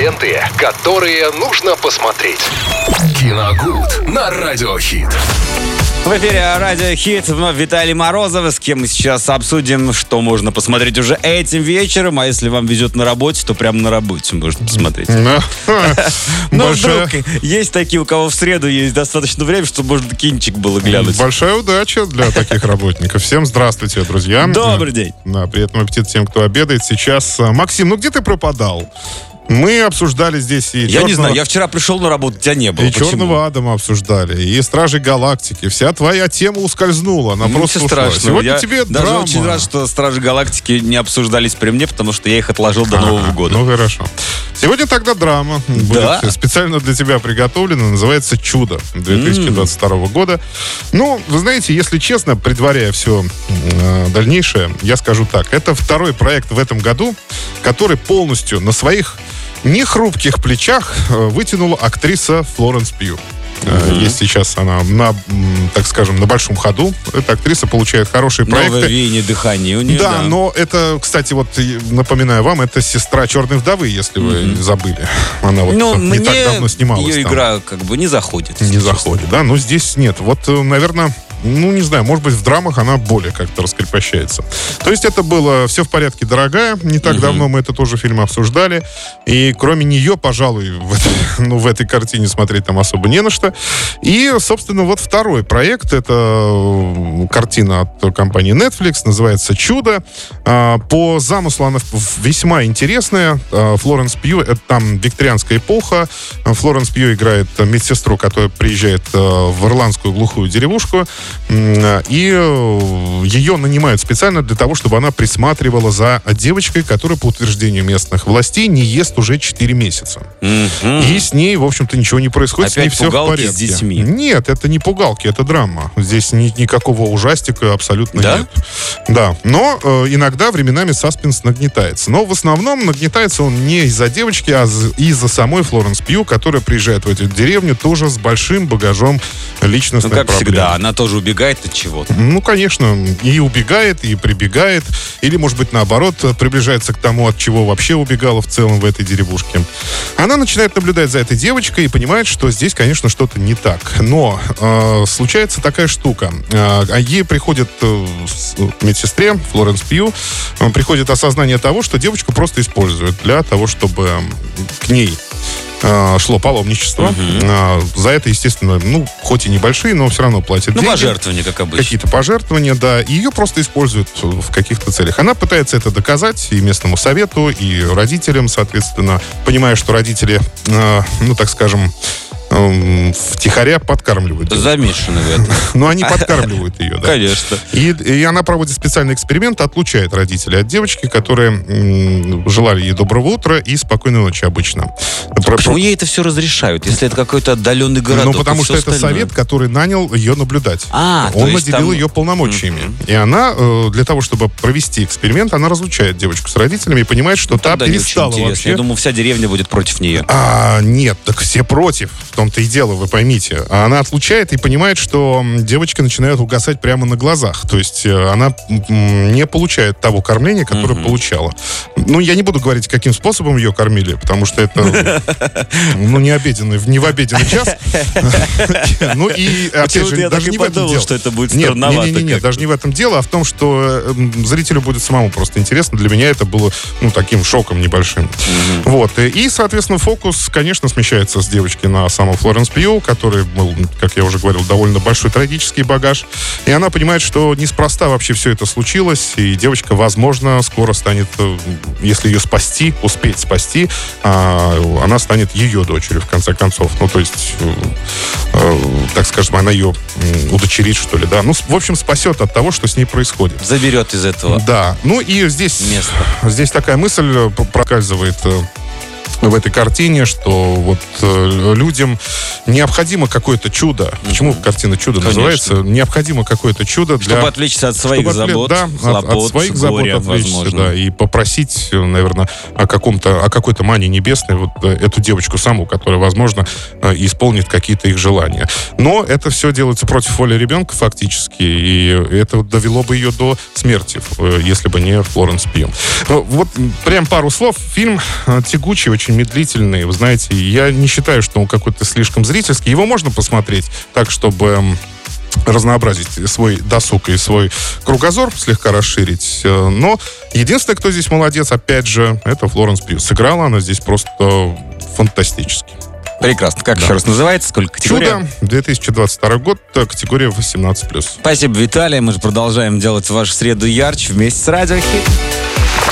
ленты, которые нужно посмотреть. Киногуд на Радиохит. В эфире Радио Хит, вновь Виталий Морозов, с кем мы сейчас обсудим, что можно посмотреть уже этим вечером, а если вам везет на работе, то прямо на работе можно посмотреть. Но вдруг есть такие, у кого в среду есть достаточно времени, чтобы можно кинчик было глянуть. Большая удача для таких работников. Всем здравствуйте, друзья. Добрый день. Да, приятного аппетита тем, кто обедает сейчас. Максим, ну где ты пропадал? Мы обсуждали здесь и Я черного, не знаю, я вчера пришел на работу, тебя не было. и Почему? Черного Адама обсуждали, и Стражи Галактики. Вся твоя тема ускользнула, она Ну, просто страшного. Сегодня я тебе даже драма. очень рад, что Стражи Галактики не обсуждались при мне, потому что я их отложил до Ага, Нового года. Ну хорошо. Сегодня тогда драма Да? будет специально для тебя приготовлена. Называется «Чудо» 2022 года. Ну, вы знаете, если честно, предваряя все э, дальнейшее, я скажу так. Это второй проект в этом году, который полностью на своих нехрупких плечах э, вытянула актриса Флоренс Пью. Э, Есть сейчас она на, так скажем, на большом ходу. Эта актриса получает хорошие проекты. Новое веяние дыхания у нее, Да, да. но это, кстати, вот напоминаю вам, это сестра Черной вдовы, если вы забыли. Она вот Ну, не так давно снималась. ее там. игра как бы не заходит. не заходит, да? Но здесь нет. Вот, э, наверное, ну, не знаю, может быть, в драмах она более как-то раскрепощается. То есть это было «Все в порядке, дорогая». Не так давно мы это тоже фильм обсуждали. И кроме нее, пожалуй, в этой, ну, в этой картине смотреть там особо не на что. И, собственно, вот второй проект. Это э, картина от компании Netflix. Называется «Чудо». А, По замыслу она весьма интересная. А, Флоренс Пью, это там викторианская эпоха. Флоренс Пью играет э, медсестру, которая приезжает э, в ирландскую глухую деревушку. М, И э, ее нанимают специально для того, чтобы она присматривала за девочкой, которая, по утверждению местных властей, не ест уже 4 месяца. Мгм. И с ней, в общем-то, ничего не происходит. с Опять ней все в порядке. с детьми. Нет, это не пугалки, это драма. Здесь ни- никакого ужастика абсолютно Да? нет. Да. Но э, иногда временами саспенс нагнетается. Но в основном нагнетается он не из-за девочки, а из-за самой Флоренс Пью, которая приезжает в эту деревню тоже с большим багажом Ну, личностных как проблем. всегда, она тоже убегает от чего-то. Ну, конечно, и убегает, и прибегает, или, может быть, наоборот, приближается к тому, от чего вообще убегала в целом в этой деревушке. Она начинает наблюдать за этой девочкой и понимает, что здесь, конечно, что-то не так. Но э, случается такая штука. Э, ей приходит э, с- медсестре Флоренс Пью, э, приходит осознание того, что девочку просто используют для того, чтобы к ней э, шло паломничество. Э, за это, естественно, ну, хоть и небольшие, но все равно платят Ну, деньги пожертвования, как обычно. какие-то пожертвования, да, и ее просто используют в каких-то целях. Она пытается это доказать и местному совету, и родителям, соответственно, понимая, что родители, э, ну, так скажем, втихаря подкармливают. Замешаны в этом. Но они подкармливают ее, да. Конечно. И, и она проводит специальный эксперимент, отлучает родителей от девочки, которые желали ей доброго утра и спокойной ночи обычно. Про- Почему ей это все разрешают, если это какой-то отдаленный городок? ну, потому что это остальное? совет, который нанял ее наблюдать. А, Он наделил там- ее полномочиями. И она, э, для того, чтобы провести эксперимент, она разлучает девочку с родителями и понимает, что та Ну, очень перестала вообще... Я думаю, вся деревня будет против нее. А, нет, так все против. Том-то и дело, вы поймите. А Она отлучает и понимает, что девочка начинает угасать прямо на глазах. То есть э, она не получает того кормления, которое получала. Ну, я не буду говорить, каким способом ее кормили, потому что это, ну, не обеденный, не в обеденный час. Ну, и, опять же, даже не в этом дело. что это будет Нет, странновато не, не, не, как-то. даже не в этом дело, а в том, что э, зрителю будет самому просто интересно. Для меня это было, ну, таким шоком небольшим. Вот. И, и, соответственно, фокус, конечно, смещается с девочки на саму Флоренс Пью, который был, как я уже говорил, довольно большой трагический багаж. И она понимает, что неспроста вообще все это случилось, и девочка, возможно, скоро станет, э, если ее спасти, успеть спасти, а, она станет ее дочерью, в конце концов. Ну, то есть, э, э, так скажем, она ее удочерит, что ли, да. Ну, в общем, спасет от того, что с ней происходит. Заберет из этого Да. Ну и здесь, места. здесь такая мысль п- проскальзывает э, в этой картине, что вот э, людям необходимо какое-то чудо. Почему картина чудо Конечно. называется? Необходимо какое-то чудо для... Чтобы отвлечься от своих чтобы забот, да, от- хлопот, от, своих забот горя, отвлечься, возможно. да, и попросить, наверное, о каком-то, о какой-то мании небесной вот э, эту девочку саму, которая, возможно, э, исполнит какие-то их желания. Но это все делается против воли ребенка фактически, и это довело бы ее до смерти, если бы не Флоренс Пью. Вот прям пару слов. Фильм тягучий, очень очень медлительный. Вы знаете, я не считаю, что он какой-то слишком зрительский. Его можно посмотреть так, чтобы разнообразить свой досуг и свой кругозор, слегка расширить. Э, но единственное, кто здесь молодец, опять же, это Флоренс Пью. Сыграла она здесь просто фантастически. Прекрасно. Как да. еще раз называется? Сколько категория? Чудо, 2022 год, категория 18+. Спасибо, Виталий. Мы же продолжаем делать вашу среду ярче вместе с Радиохит.